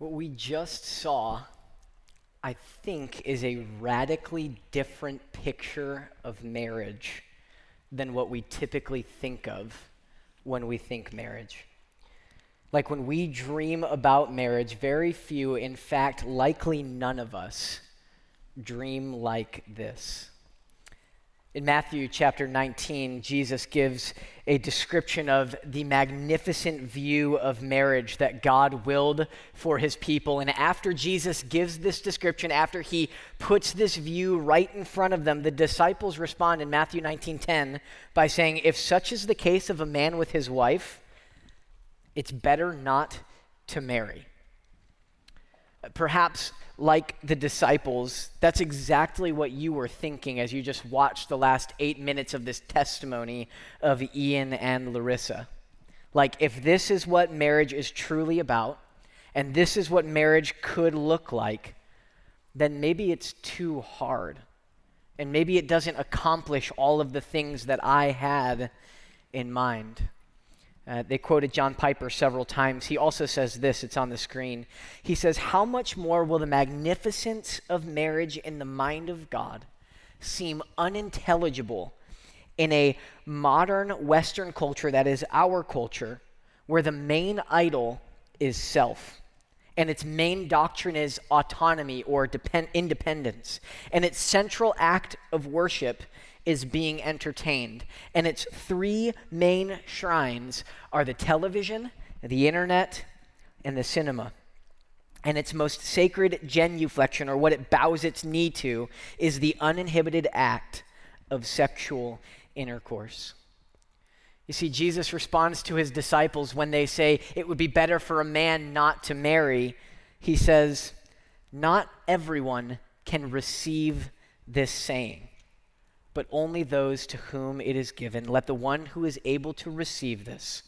What we just saw, I think, is a radically different picture of marriage than what we typically think of when we think marriage. Like when we dream about marriage, very few, in fact, likely none of us, dream like this. In Matthew chapter 19, Jesus gives a description of the magnificent view of marriage that God willed for his people. And after Jesus gives this description, after he puts this view right in front of them, the disciples respond in Matthew 19:10 by saying, "If such is the case of a man with his wife, it's better not to marry." Perhaps like the disciples, that's exactly what you were thinking as you just watched the last eight minutes of this testimony of Ian and Larissa. Like, if this is what marriage is truly about, and this is what marriage could look like, then maybe it's too hard. And maybe it doesn't accomplish all of the things that I had in mind. Uh, they quoted John Piper several times. He also says this, it's on the screen. He says, How much more will the magnificence of marriage in the mind of God seem unintelligible in a modern Western culture that is our culture, where the main idol is self? And its main doctrine is autonomy or depend- independence. And its central act of worship is being entertained. And its three main shrines are the television, the internet, and the cinema. And its most sacred genuflection, or what it bows its knee to, is the uninhibited act of sexual intercourse. You see, Jesus responds to his disciples when they say it would be better for a man not to marry. He says, Not everyone can receive this saying but only those to whom it is given. Let the one who is able to receive this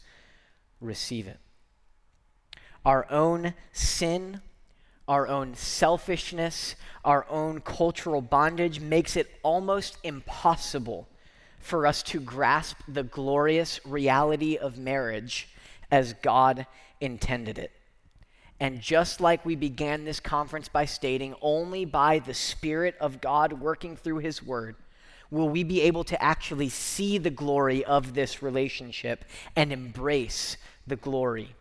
receive it. Our own sin, our own selfishness, our own cultural bondage makes it almost impossible for us to grasp the glorious reality of marriage as God intended it. And just like we began this conference by stating, only by the Spirit of God working through His Word will we be able to actually see the glory of this relationship and embrace the glory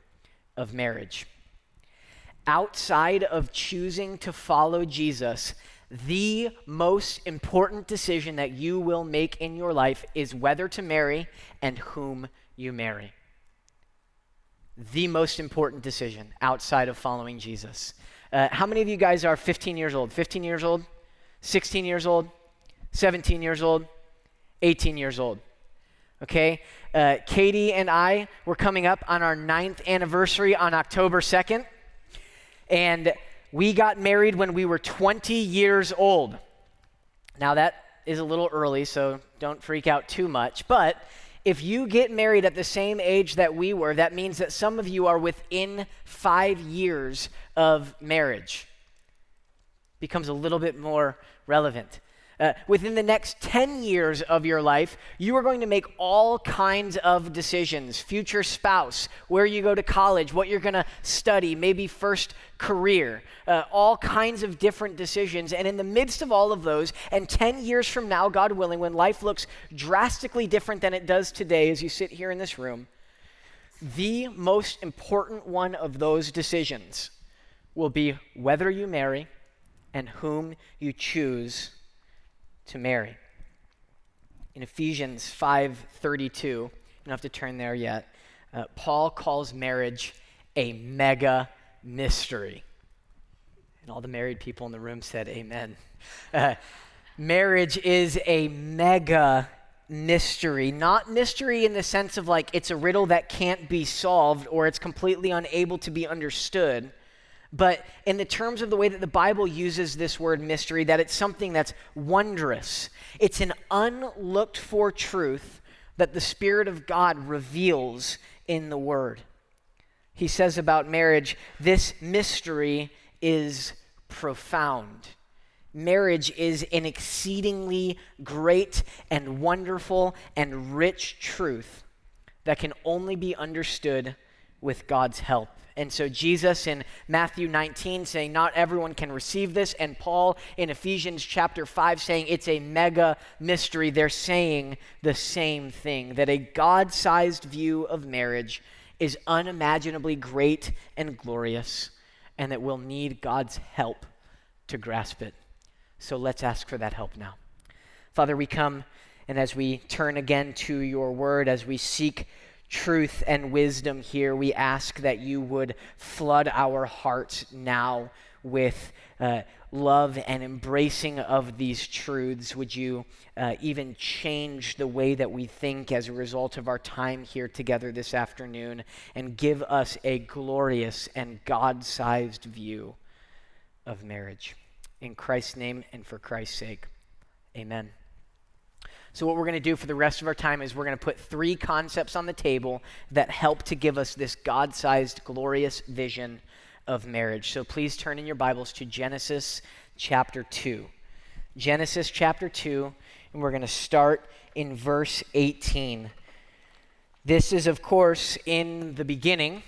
of marriage. Outside of choosing to follow Jesus, the most important decision that you will make in your life is whether to marry and whom you marry. The most important decision outside of following Jesus. Uh, how many of you guys are 15 years old? 15 years old? 16 years old? 17 years old, 18 years old. Okay? Uh, Katie and I were coming up on our ninth anniversary on October 2nd. And we got married when we were 20 years old. Now, that is a little early, so don't freak out too much. But if you get married at the same age that we were, that means that some of you are within five years of marriage. Becomes a little bit more relevant. Uh, within the next 10 years of your life, you are going to make all kinds of decisions future spouse, where you go to college, what you're going to study, maybe first career, uh, all kinds of different decisions. And in the midst of all of those, and 10 years from now, God willing, when life looks drastically different than it does today as you sit here in this room, the most important one of those decisions will be whether you marry and whom you choose to marry. In Ephesians 5:32, you don't have to turn there yet. Uh, Paul calls marriage a mega mystery. And all the married people in the room said amen. Uh, marriage is a mega mystery. Not mystery in the sense of like it's a riddle that can't be solved or it's completely unable to be understood, but in the terms of the way that the Bible uses this word mystery, that it's something that's wondrous. It's an unlooked for truth that the Spirit of God reveals in the Word. He says about marriage, this mystery is profound. Marriage is an exceedingly great and wonderful and rich truth that can only be understood with God's help. And so, Jesus in Matthew 19 saying, Not everyone can receive this. And Paul in Ephesians chapter 5 saying, It's a mega mystery. They're saying the same thing that a God sized view of marriage is unimaginably great and glorious, and that we'll need God's help to grasp it. So, let's ask for that help now. Father, we come, and as we turn again to your word, as we seek truth and wisdom here, we ask that you would flood our hearts now with uh, love and embracing of these truths. Would you uh, even change the way that we think as a result of our time here together this afternoon and give us a glorious and God sized view of marriage? In Christ's name and for Christ's sake, amen. So, what we're going to do for the rest of our time is we're going to put three concepts on the table that help to give us this God sized, glorious vision of marriage. So, please turn in your Bibles to Genesis chapter 2. Genesis chapter 2, and we're going to start in verse 18. This is, of course, in the beginning.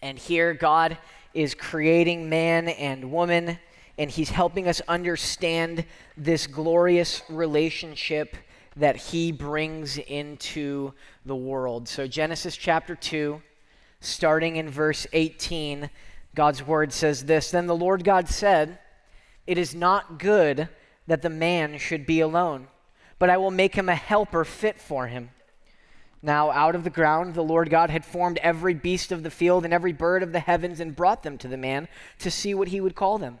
And here, God is creating man and woman and he's helping us understand this glorious relationship that he brings into the world. So, Genesis chapter 2, starting in verse 18, God's word says this Then the Lord God said, It is not good that the man should be alone, but I will make him a helper fit for him. Now, out of the ground, the Lord God had formed every beast of the field and every bird of the heavens and brought them to the man to see what he would call them.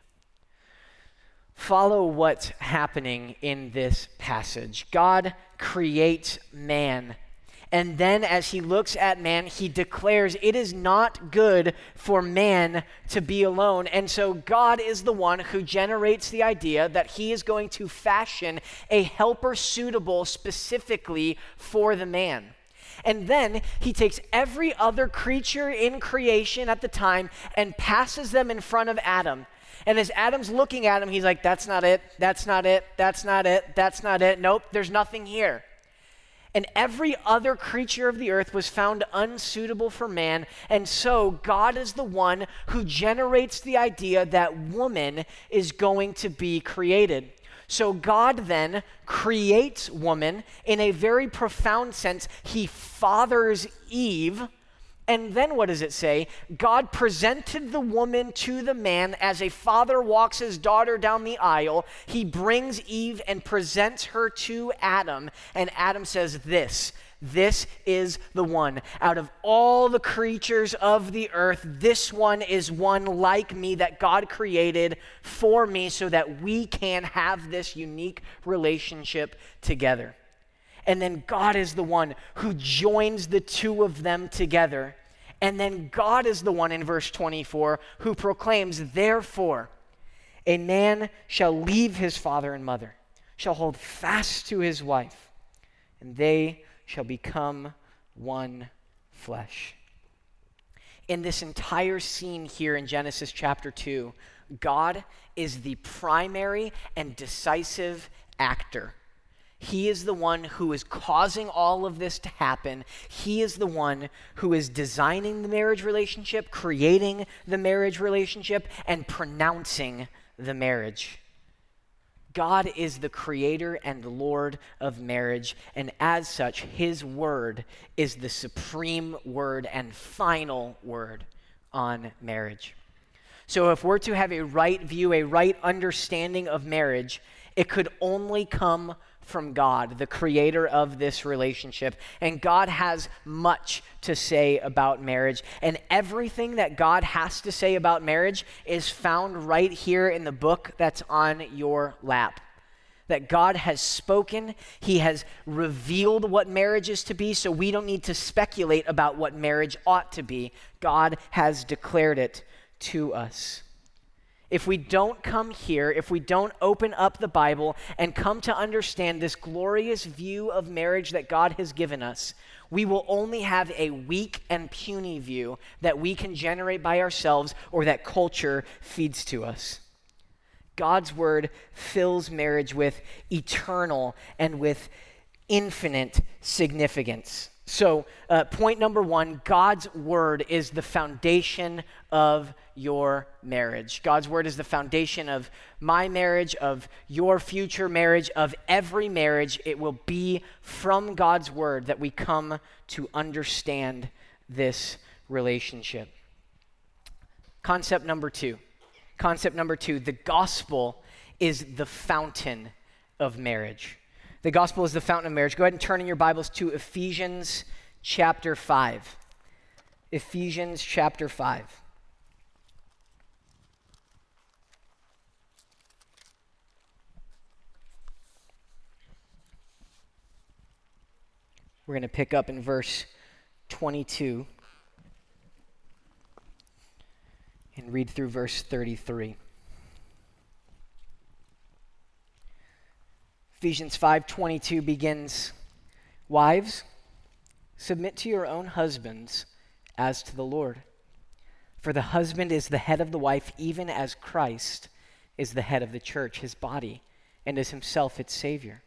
follow what's happening in this passage. God creates man. And then, as he looks at man, he declares it is not good for man to be alone. And so, God is the one who generates the idea that he is going to fashion a helper suitable specifically for the man. And then he takes every other creature in creation at the time and passes them in front of Adam. And as Adam's looking at him, he's like, That's not it. That's not it. That's not it. That's not it. Nope, there's nothing here. And every other creature of the earth was found unsuitable for man. And so God is the one who generates the idea that woman is going to be created. So God then creates woman in a very profound sense. He fathers Eve and then what does it say? God presented the woman to the man as a father walks his daughter down the aisle. He brings Eve and presents her to Adam. And Adam says, This, this is the one. Out of all the creatures of the earth, this one is one like me that God created for me so that we can have this unique relationship together. And then God is the one who joins the two of them together and then God is the one in verse 24 who proclaims, Therefore, a man shall leave his father and mother, shall hold fast to his wife, and they shall become one flesh. In this entire scene here in Genesis chapter 2, God is the primary and decisive actor. He is the one who is causing all of this to happen. He is the one who is designing the marriage relationship, creating the marriage relationship, and pronouncing the marriage. God is the creator and Lord of marriage, and as such, his word is the supreme word and final word on marriage. So, if we're to have a right view, a right understanding of marriage, it could only come from God, the creator of this relationship. And God has much to say about marriage. And everything that God has to say about marriage is found right here in the book that's on your lap. That God has spoken, He has revealed what marriage is to be, so we don't need to speculate about what marriage ought to be. God has declared it to us if we don't come here, if we don't open up the Bible and come to understand this glorious view of marriage that God has given us, we will only have a weak and puny view that we can generate by ourselves or that culture feeds to us. God's word fills marriage with eternal and with infinite significance. So, uh, point number one God's word is the foundation of your marriage. God's word is the foundation of my marriage, of your future marriage, of every marriage. It will be from God's word that we come to understand this relationship. Concept number two. Concept number two the gospel is the fountain of marriage. The gospel is the fountain of marriage. Go ahead and turn in your Bibles to Ephesians chapter 5. Ephesians chapter 5. We're going to pick up in verse 22 and read through verse 33. Ephesians 5:22 begins, "Wives, submit to your own husbands as to the Lord. For the husband is the head of the wife, even as Christ is the head of the church, his body, and is himself its savior."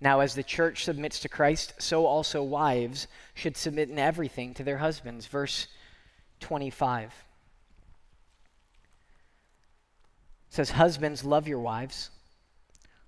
Now, as the church submits to Christ, so also wives should submit in everything to their husbands. Verse 25 says, Husbands, love your wives.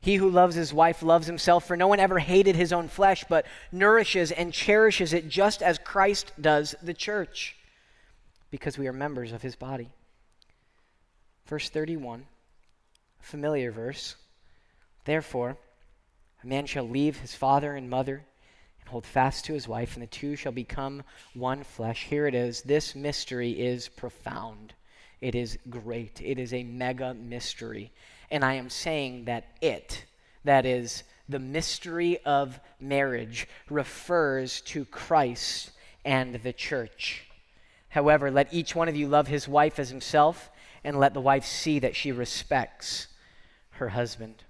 He who loves his wife loves himself, for no one ever hated his own flesh, but nourishes and cherishes it just as Christ does the church, because we are members of his body. Verse 31, familiar verse. Therefore, a man shall leave his father and mother and hold fast to his wife, and the two shall become one flesh. Here it is. This mystery is profound. It is great. It is a mega mystery. And I am saying that it, that is, the mystery of marriage, refers to Christ and the church. However, let each one of you love his wife as himself, and let the wife see that she respects her husband.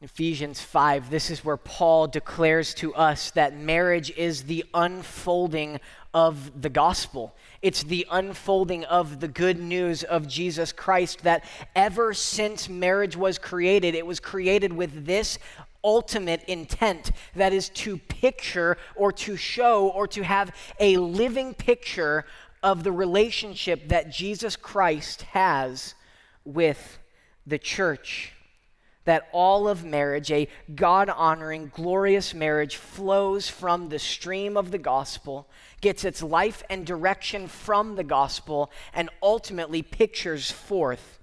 Ephesians 5, this is where Paul declares to us that marriage is the unfolding of the gospel. It's the unfolding of the good news of Jesus Christ that ever since marriage was created, it was created with this ultimate intent that is to picture or to show or to have a living picture of the relationship that Jesus Christ has with the church that all of marriage, a God honoring, glorious marriage, flows from the stream of the gospel, gets its life and direction from the gospel, and ultimately pictures forth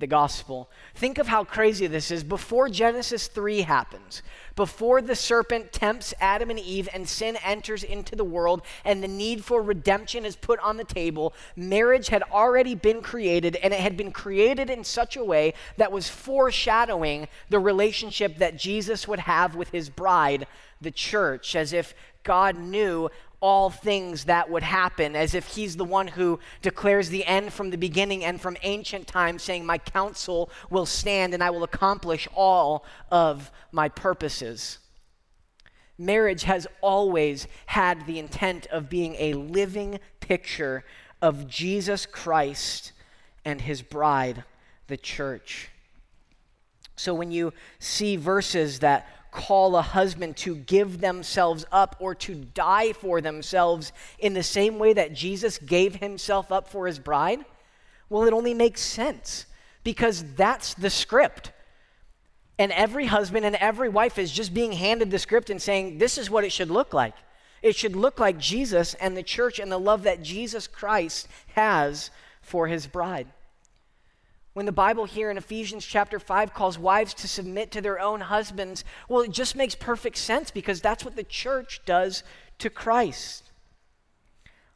the gospel. Think of how crazy this is. Before Genesis 3 happens, before the serpent tempts Adam and Eve and sin enters into the world and the need for redemption is put on the table, marriage had already been created and it had been created in such a way that was foreshadowing the relationship that Jesus would have with his bride, the church, as if God knew all things that would happen, as if he's the one who declares the end from the beginning and from ancient times, saying, My counsel will stand and I will accomplish all of my purposes. Marriage has always had the intent of being a living picture of Jesus Christ and his bride, the church. So when you see verses that call a husband to give themselves up or to die for themselves in the same way that Jesus gave himself up for his bride, well, it only makes sense because that's the script. And every husband and every wife is just being handed the script and saying, this is what it should look like. It should look like Jesus and the church and the love that Jesus Christ has for his bride. When the Bible here in Ephesians chapter 5 calls wives to submit to their own husbands, well, it just makes perfect sense because that's what the church does to Christ.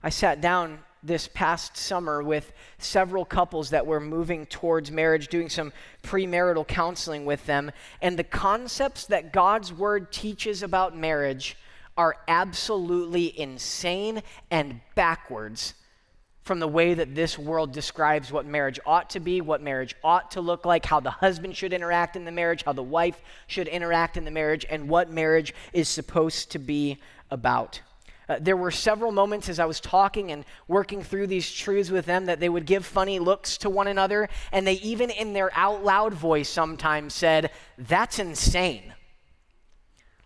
I sat down this past summer with several couples that were moving towards marriage, doing some premarital counseling with them, and the concepts that God's word teaches about marriage are absolutely insane and backwards from the way that this world describes what marriage ought to be, what marriage ought to look like, how the husband should interact in the marriage, how the wife should interact in the marriage, and what marriage is supposed to be about. Uh, there were several moments as I was talking and working through these truths with them that they would give funny looks to one another, and they even in their out loud voice sometimes said, That's insane.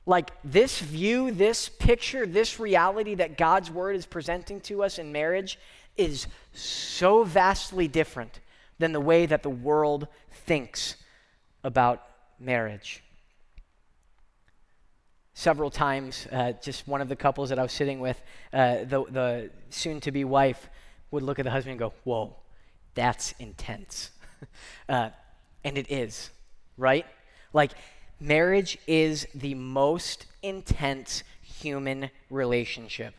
Like this view, this picture, this reality that God's word is presenting to us in marriage is so vastly different than the way that the world thinks about marriage. Several times, uh, just one of the couples that I was sitting with, uh, the, the soon to be wife would look at the husband and go, Whoa, that's intense. uh, and it is, right? Like, marriage is the most intense human relationship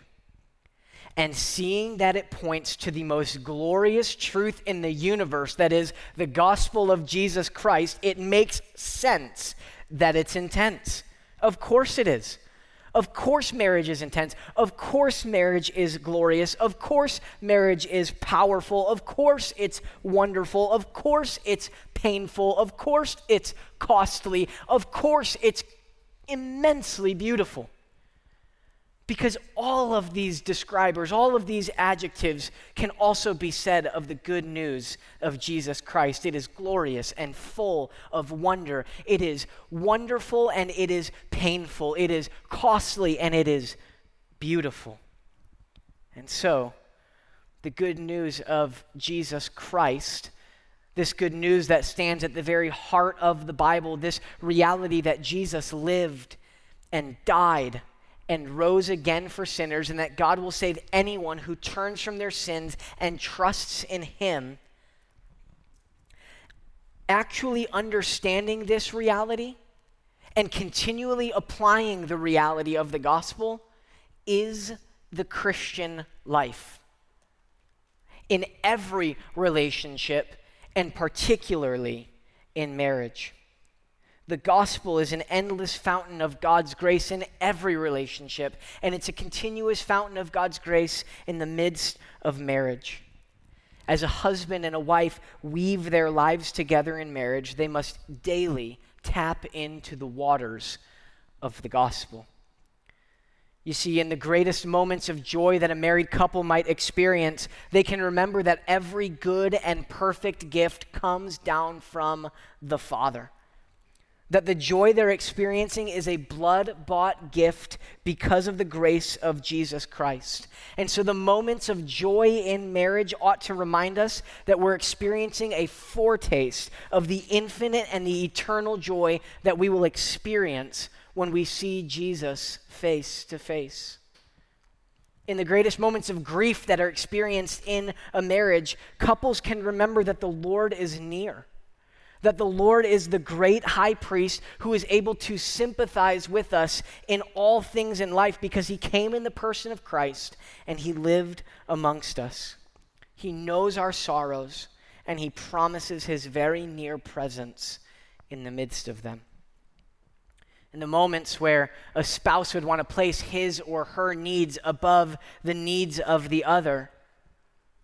and seeing that it points to the most glorious truth in the universe, that is the gospel of Jesus Christ, it makes sense that it's intense. Of course it is. Of course, marriage is intense. Of course, marriage is glorious. Of course, marriage is powerful. Of course, it's wonderful. Of course, it's painful. Of course, it's costly. Of course, it's immensely beautiful. Because all of these describers, all of these adjectives can also be said of the good news of Jesus Christ. It is glorious and full of wonder. It is wonderful and it is painful. It is costly and it is beautiful. And so, the good news of Jesus Christ, this good news that stands at the very heart of the Bible, this reality that Jesus lived and died and rose again for sinners, and that God will save anyone who turns from their sins and trusts in Him. Actually understanding this reality and continually applying the reality of the gospel is the Christian life. In every relationship, and particularly in marriage. The gospel is an endless fountain of God's grace in every relationship, and it's a continuous fountain of God's grace in the midst of marriage. As a husband and a wife weave their lives together in marriage, they must daily tap into the waters of the gospel. You see, in the greatest moments of joy that a married couple might experience, they can remember that every good and perfect gift comes down from the Father that the joy they're experiencing is a blood bought gift because of the grace of Jesus Christ. And so the moments of joy in marriage ought to remind us that we're experiencing a foretaste of the infinite and the eternal joy that we will experience when we see Jesus face to face. In the greatest moments of grief that are experienced in a marriage, couples can remember that the Lord is near that the Lord is the great high priest who is able to sympathize with us in all things in life because he came in the person of Christ and he lived amongst us. He knows our sorrows and he promises his very near presence in the midst of them. In the moments where a spouse would want to place his or her needs above the needs of the other,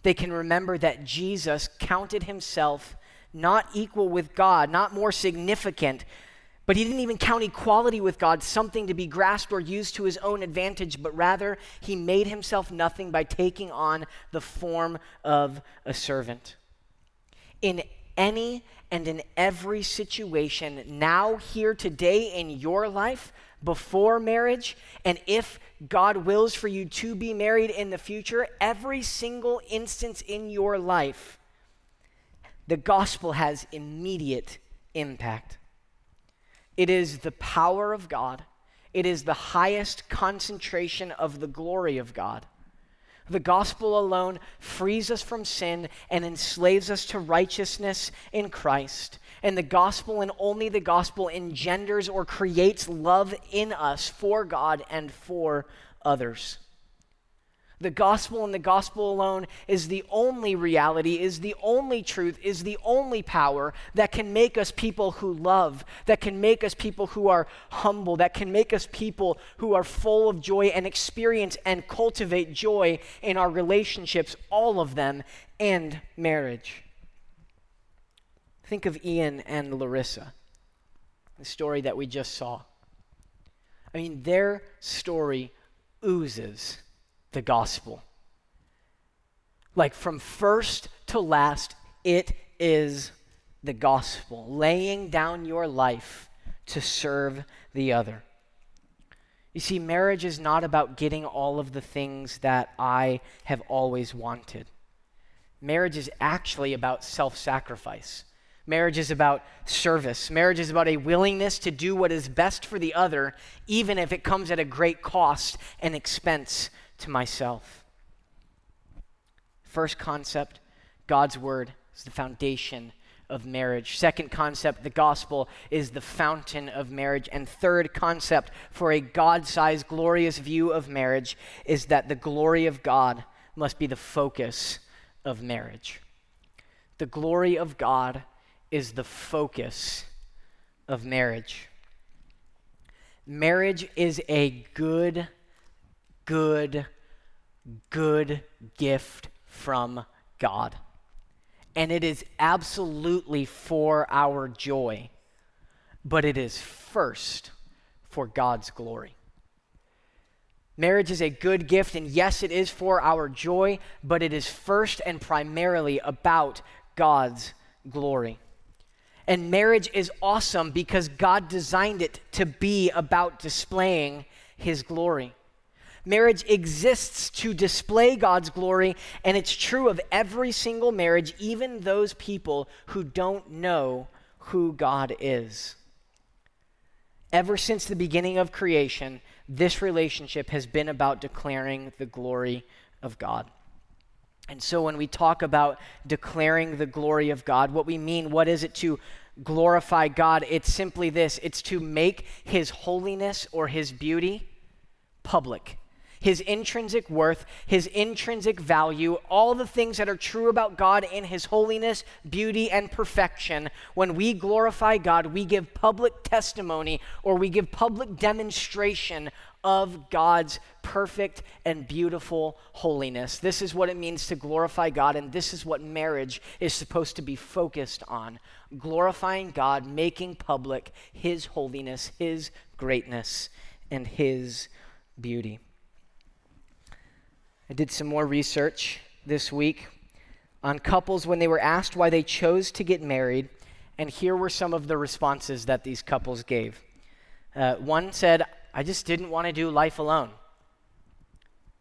they can remember that Jesus counted himself not equal with God, not more significant, but he didn't even count equality with God something to be grasped or used to his own advantage, but rather he made himself nothing by taking on the form of a servant. In any and in every situation, now, here, today in your life, before marriage, and if God wills for you to be married in the future, every single instance in your life, the gospel has immediate impact. It is the power of God, it is the highest concentration of the glory of God. The gospel alone frees us from sin and enslaves us to righteousness in Christ. And the gospel and only the gospel engenders or creates love in us for God and for others. The gospel and the gospel alone is the only reality, is the only truth, is the only power that can make us people who love, that can make us people who are humble, that can make us people who are full of joy and experience and cultivate joy in our relationships, all of them, and marriage. Think of Ian and Larissa, the story that we just saw. I mean, their story oozes the gospel. Like from first to last, it is the gospel, laying down your life to serve the other. You see, marriage is not about getting all of the things that I have always wanted. Marriage is actually about self sacrifice. Marriage is about service. Marriage is about a willingness to do what is best for the other, even if it comes at a great cost and expense to myself. First concept God's word is the foundation of marriage. Second concept, the gospel is the fountain of marriage. And third concept for a God sized, glorious view of marriage is that the glory of God must be the focus of marriage. The glory of God is the focus of marriage. Marriage is a good good, good gift from God. And it is absolutely for our joy, but it is first for God's glory. Marriage is a good gift, and yes, it is for our joy, but it is first and primarily about God's glory. And marriage is awesome because God designed it to be about displaying His glory. Marriage exists to display God's glory, and it's true of every single marriage, even those people who don't know who God is. Ever since the beginning of creation, this relationship has been about declaring the glory of God. And so when we talk about declaring the glory of God, what we mean, what is it to glorify God? It's simply this it's to make his holiness or his beauty public his intrinsic worth, his intrinsic value, all the things that are true about God in his holiness, beauty, and perfection. When we glorify God, we give public testimony or we give public demonstration of God's perfect and beautiful holiness. This is what it means to glorify God, and this is what marriage is supposed to be focused on glorifying God, making public his holiness, his greatness, and his beauty. I did some more research this week on couples when they were asked why they chose to get married, and here were some of the responses that these couples gave. Uh, one said, I just didn't want to do life alone.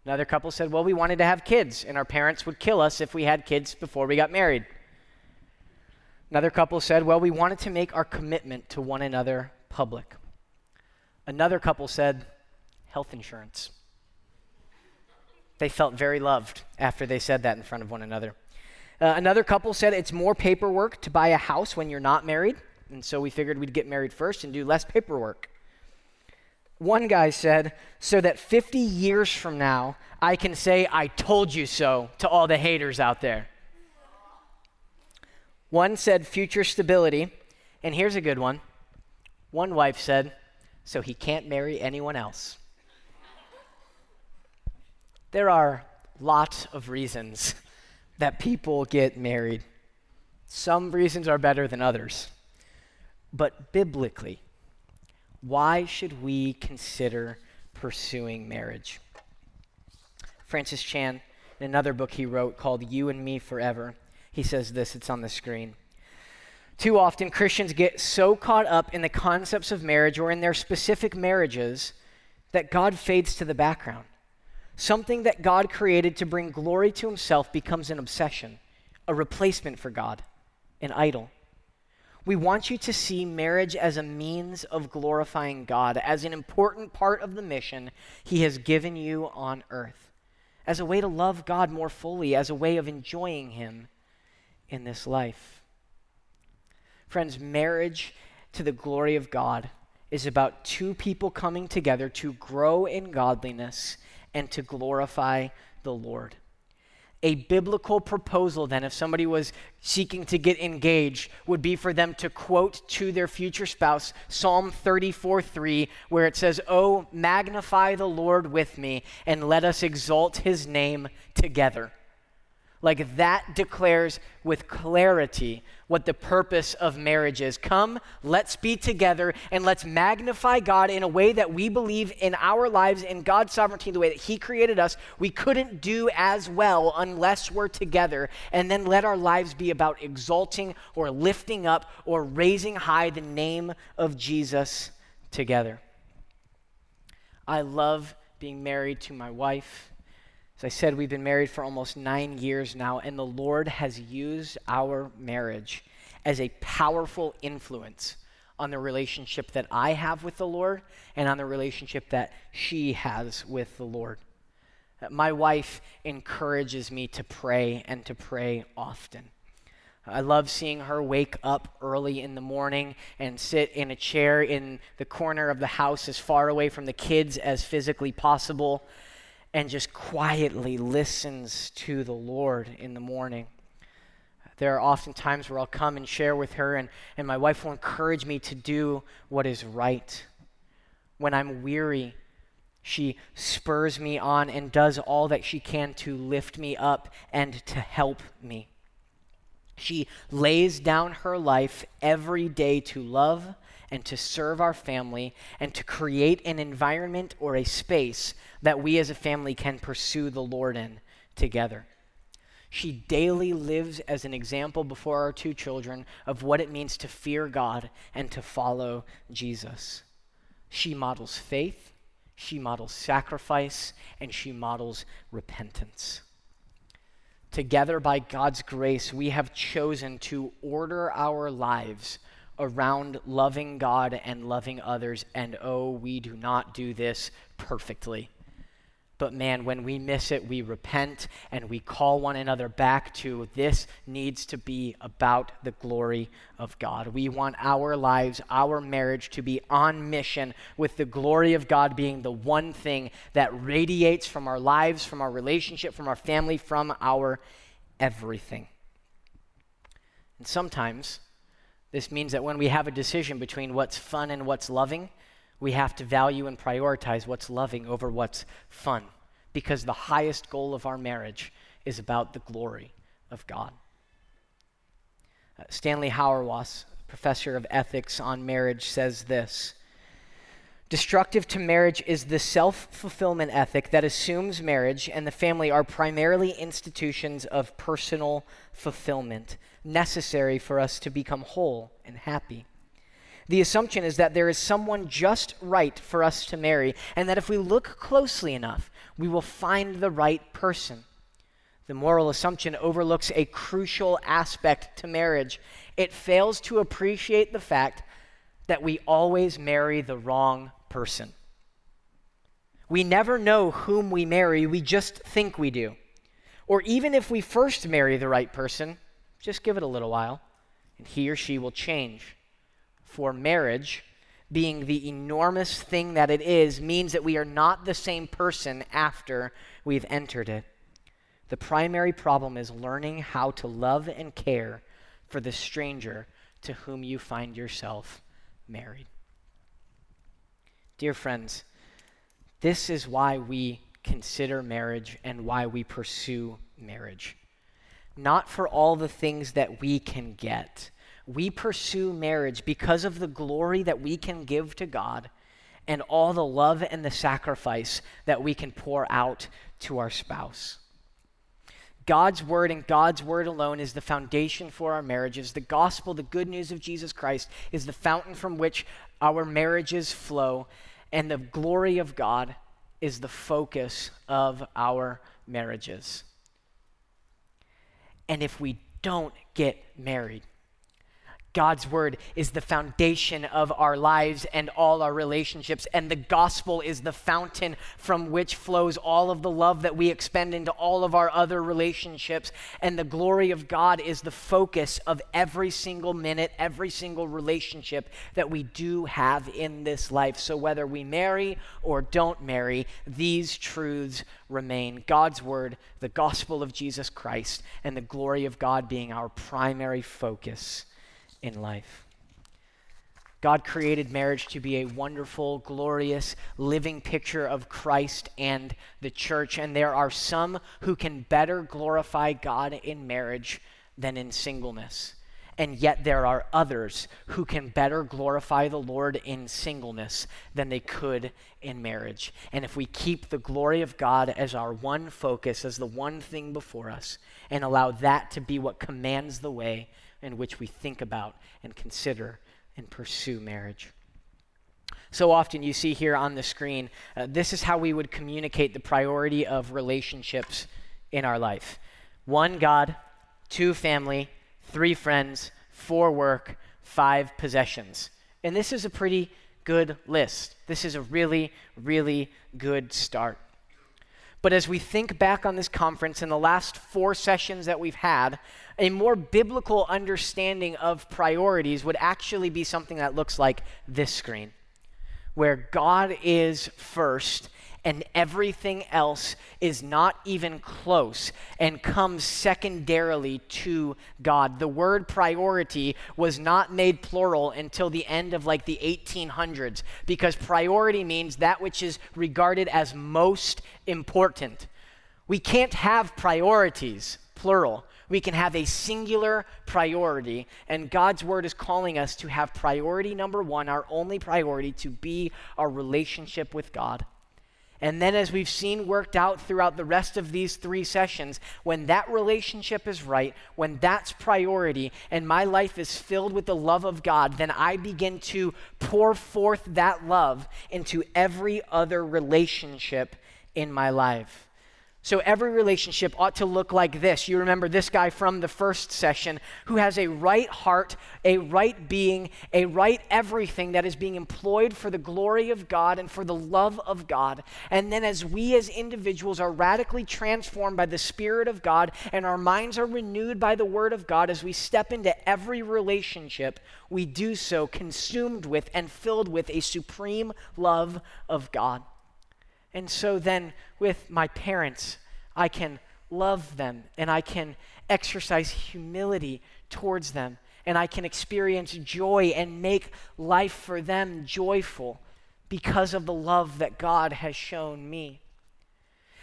Another couple said, Well, we wanted to have kids, and our parents would kill us if we had kids before we got married. Another couple said, Well, we wanted to make our commitment to one another public. Another couple said, Health insurance. They felt very loved after they said that in front of one another. Uh, another couple said it's more paperwork to buy a house when you're not married, and so we figured we'd get married first and do less paperwork. One guy said, so that 50 years from now, I can say, I told you so to all the haters out there. One said, future stability, and here's a good one. One wife said, so he can't marry anyone else. There are lots of reasons that people get married. Some reasons are better than others. But biblically, why should we consider pursuing marriage? Francis Chan, in another book he wrote called You and Me Forever, he says this, it's on the screen. Too often, Christians get so caught up in the concepts of marriage or in their specific marriages that God fades to the background. Something that God created to bring glory to himself becomes an obsession, a replacement for God, an idol. We want you to see marriage as a means of glorifying God, as an important part of the mission He has given you on earth, as a way to love God more fully, as a way of enjoying Him in this life. Friends, marriage to the glory of God is about two people coming together to grow in godliness and to glorify the Lord. A biblical proposal, then, if somebody was seeking to get engaged, would be for them to quote to their future spouse Psalm 34 3, where it says, Oh, magnify the Lord with me, and let us exalt his name together. Like that declares with clarity what the purpose of marriage is. Come, let's be together and let's magnify God in a way that we believe in our lives, in God's sovereignty, the way that He created us. We couldn't do as well unless we're together. And then let our lives be about exalting or lifting up or raising high the name of Jesus together. I love being married to my wife. As I said, we've been married for almost nine years now, and the Lord has used our marriage as a powerful influence on the relationship that I have with the Lord and on the relationship that she has with the Lord. My wife encourages me to pray and to pray often. I love seeing her wake up early in the morning and sit in a chair in the corner of the house as far away from the kids as physically possible and just quietly listens to the Lord in the morning. There are often times where I'll come and share with her, and, and my wife will encourage me to do what is right. When I'm weary, she spurs me on and does all that she can to lift me up and to help me. She lays down her life every day to love and to serve our family and to create an environment or a space that we as a family can pursue the Lord in together. She daily lives as an example before our two children of what it means to fear God and to follow Jesus. She models faith, she models sacrifice, and she models repentance. Together, by God's grace, we have chosen to order our lives around loving God and loving others, and oh, we do not do this perfectly. But man, when we miss it, we repent and we call one another back to this needs to be about the glory of God. We want our lives, our marriage to be on mission with the glory of God being the one thing that radiates from our lives, from our relationship, from our family, from our everything. And sometimes this means that when we have a decision between what's fun and what's loving, we have to value and prioritize what's loving over what's fun because the highest goal of our marriage is about the glory of God. Uh, Stanley Hauerwas, professor of ethics on marriage, says this Destructive to marriage is the self fulfillment ethic that assumes marriage and the family are primarily institutions of personal fulfillment, necessary for us to become whole and happy. The assumption is that there is someone just right for us to marry, and that if we look closely enough, we will find the right person. The moral assumption overlooks a crucial aspect to marriage. It fails to appreciate the fact that we always marry the wrong person. We never know whom we marry, we just think we do. Or even if we first marry the right person, just give it a little while, and he or she will change for marriage, being the enormous thing that it is, means that we are not the same person after we've entered it. The primary problem is learning how to love and care for the stranger to whom you find yourself married. Dear friends, this is why we consider marriage and why we pursue marriage. Not for all the things that we can get we pursue marriage because of the glory that we can give to God and all the love and the sacrifice that we can pour out to our spouse. God's word and God's word alone is the foundation for our marriages. The gospel, the good news of Jesus Christ, is the fountain from which our marriages flow. And the glory of God is the focus of our marriages. And if we don't get married, God's word is the foundation of our lives and all our relationships, and the gospel is the fountain from which flows all of the love that we expend into all of our other relationships. And the glory of God is the focus of every single minute, every single relationship that we do have in this life. So whether we marry or don't marry, these truths remain God's word, the gospel of Jesus Christ, and the glory of God being our primary focus in life. God created marriage to be a wonderful, glorious, living picture of Christ and the church. And there are some who can better glorify God in marriage than in singleness. And yet there are others who can better glorify the Lord in singleness than they could in marriage. And if we keep the glory of God as our one focus, as the one thing before us, and allow that to be what commands the way, in which we think about and consider and pursue marriage. So often you see here on the screen, uh, this is how we would communicate the priority of relationships in our life one God, two family, three friends, four work, five possessions. And this is a pretty good list. This is a really, really good start. But as we think back on this conference and the last four sessions that we've had, a more biblical understanding of priorities would actually be something that looks like this screen, where God is first and everything else is not even close and comes secondarily to God. The word priority was not made plural until the end of like the 1800s because priority means that which is regarded as most important. We can't have priorities, plural. We can have a singular priority, and God's word is calling us to have priority number one, our only priority, to be our relationship with God. And then, as we've seen worked out throughout the rest of these three sessions, when that relationship is right, when that's priority, and my life is filled with the love of God, then I begin to pour forth that love into every other relationship in my life. So every relationship ought to look like this. You remember this guy from the first session who has a right heart, a right being, a right everything that is being employed for the glory of God and for the love of God. And then as we as individuals are radically transformed by the Spirit of God and our minds are renewed by the Word of God as we step into every relationship, we do so consumed with and filled with a supreme love of God. And so then, with my parents, I can love them and I can exercise humility towards them and I can experience joy and make life for them joyful because of the love that God has shown me.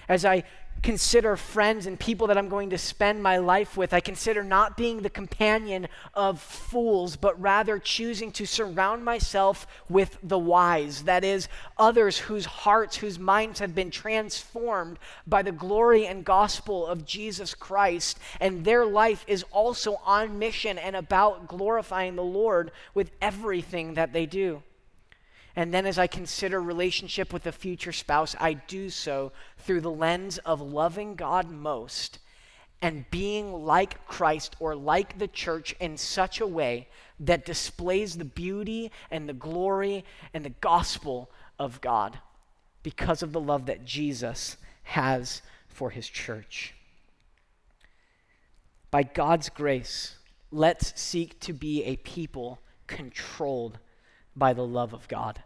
As I consider friends and people that I'm going to spend my life with. I consider not being the companion of fools, but rather choosing to surround myself with the wise. That is, others whose hearts, whose minds have been transformed by the glory and gospel of Jesus Christ, and their life is also on mission and about glorifying the Lord with everything that they do. And then as I consider relationship with a future spouse, I do so through the lens of loving God most and being like Christ or like the church in such a way that displays the beauty and the glory and the gospel of God because of the love that Jesus has for his church. By God's grace, let's seek to be a people controlled by the love of God.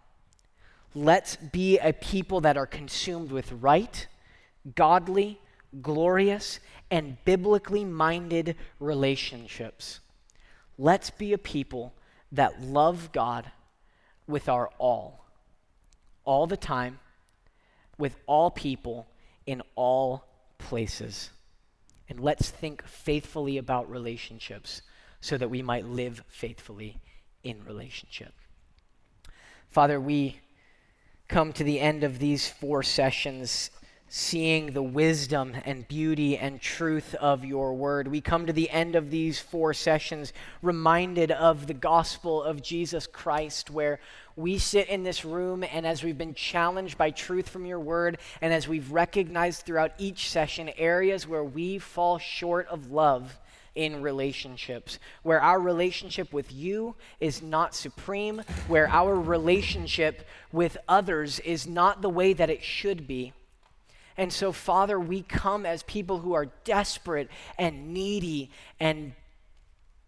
Let's be a people that are consumed with right, godly, glorious, and biblically minded relationships. Let's be a people that love God with our all, all the time, with all people, in all places. And let's think faithfully about relationships so that we might live faithfully in relationship. Father, we come to the end of these four sessions seeing the wisdom and beauty and truth of your word. We come to the end of these four sessions reminded of the gospel of Jesus Christ, where we sit in this room and as we've been challenged by truth from your word, and as we've recognized throughout each session areas where we fall short of love in relationships, where our relationship with you is not supreme, where our relationship with others is not the way that it should be and so, Father, we come as people who are desperate and needy and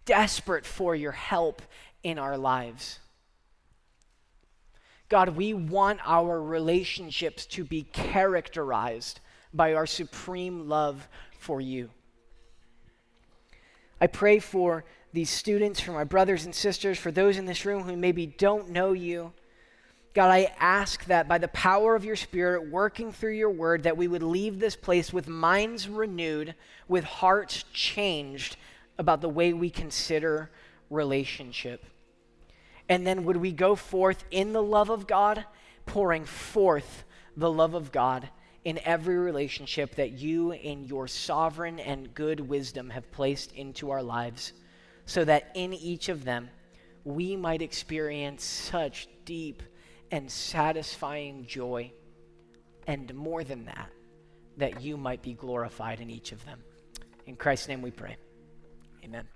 desperate for your help in our lives. God, we want our relationships to be characterized by our supreme love for you. I pray for these students, for my brothers and sisters, for those in this room who maybe don't know you. God, I ask that by the power of your Spirit working through your word, that we would leave this place with minds renewed, with hearts changed about the way we consider relationship. And then would we go forth in the love of God, pouring forth the love of God in every relationship that you, in your sovereign and good wisdom, have placed into our lives, so that in each of them we might experience such deep and satisfying joy, and more than that, that you might be glorified in each of them. In Christ's name we pray. Amen.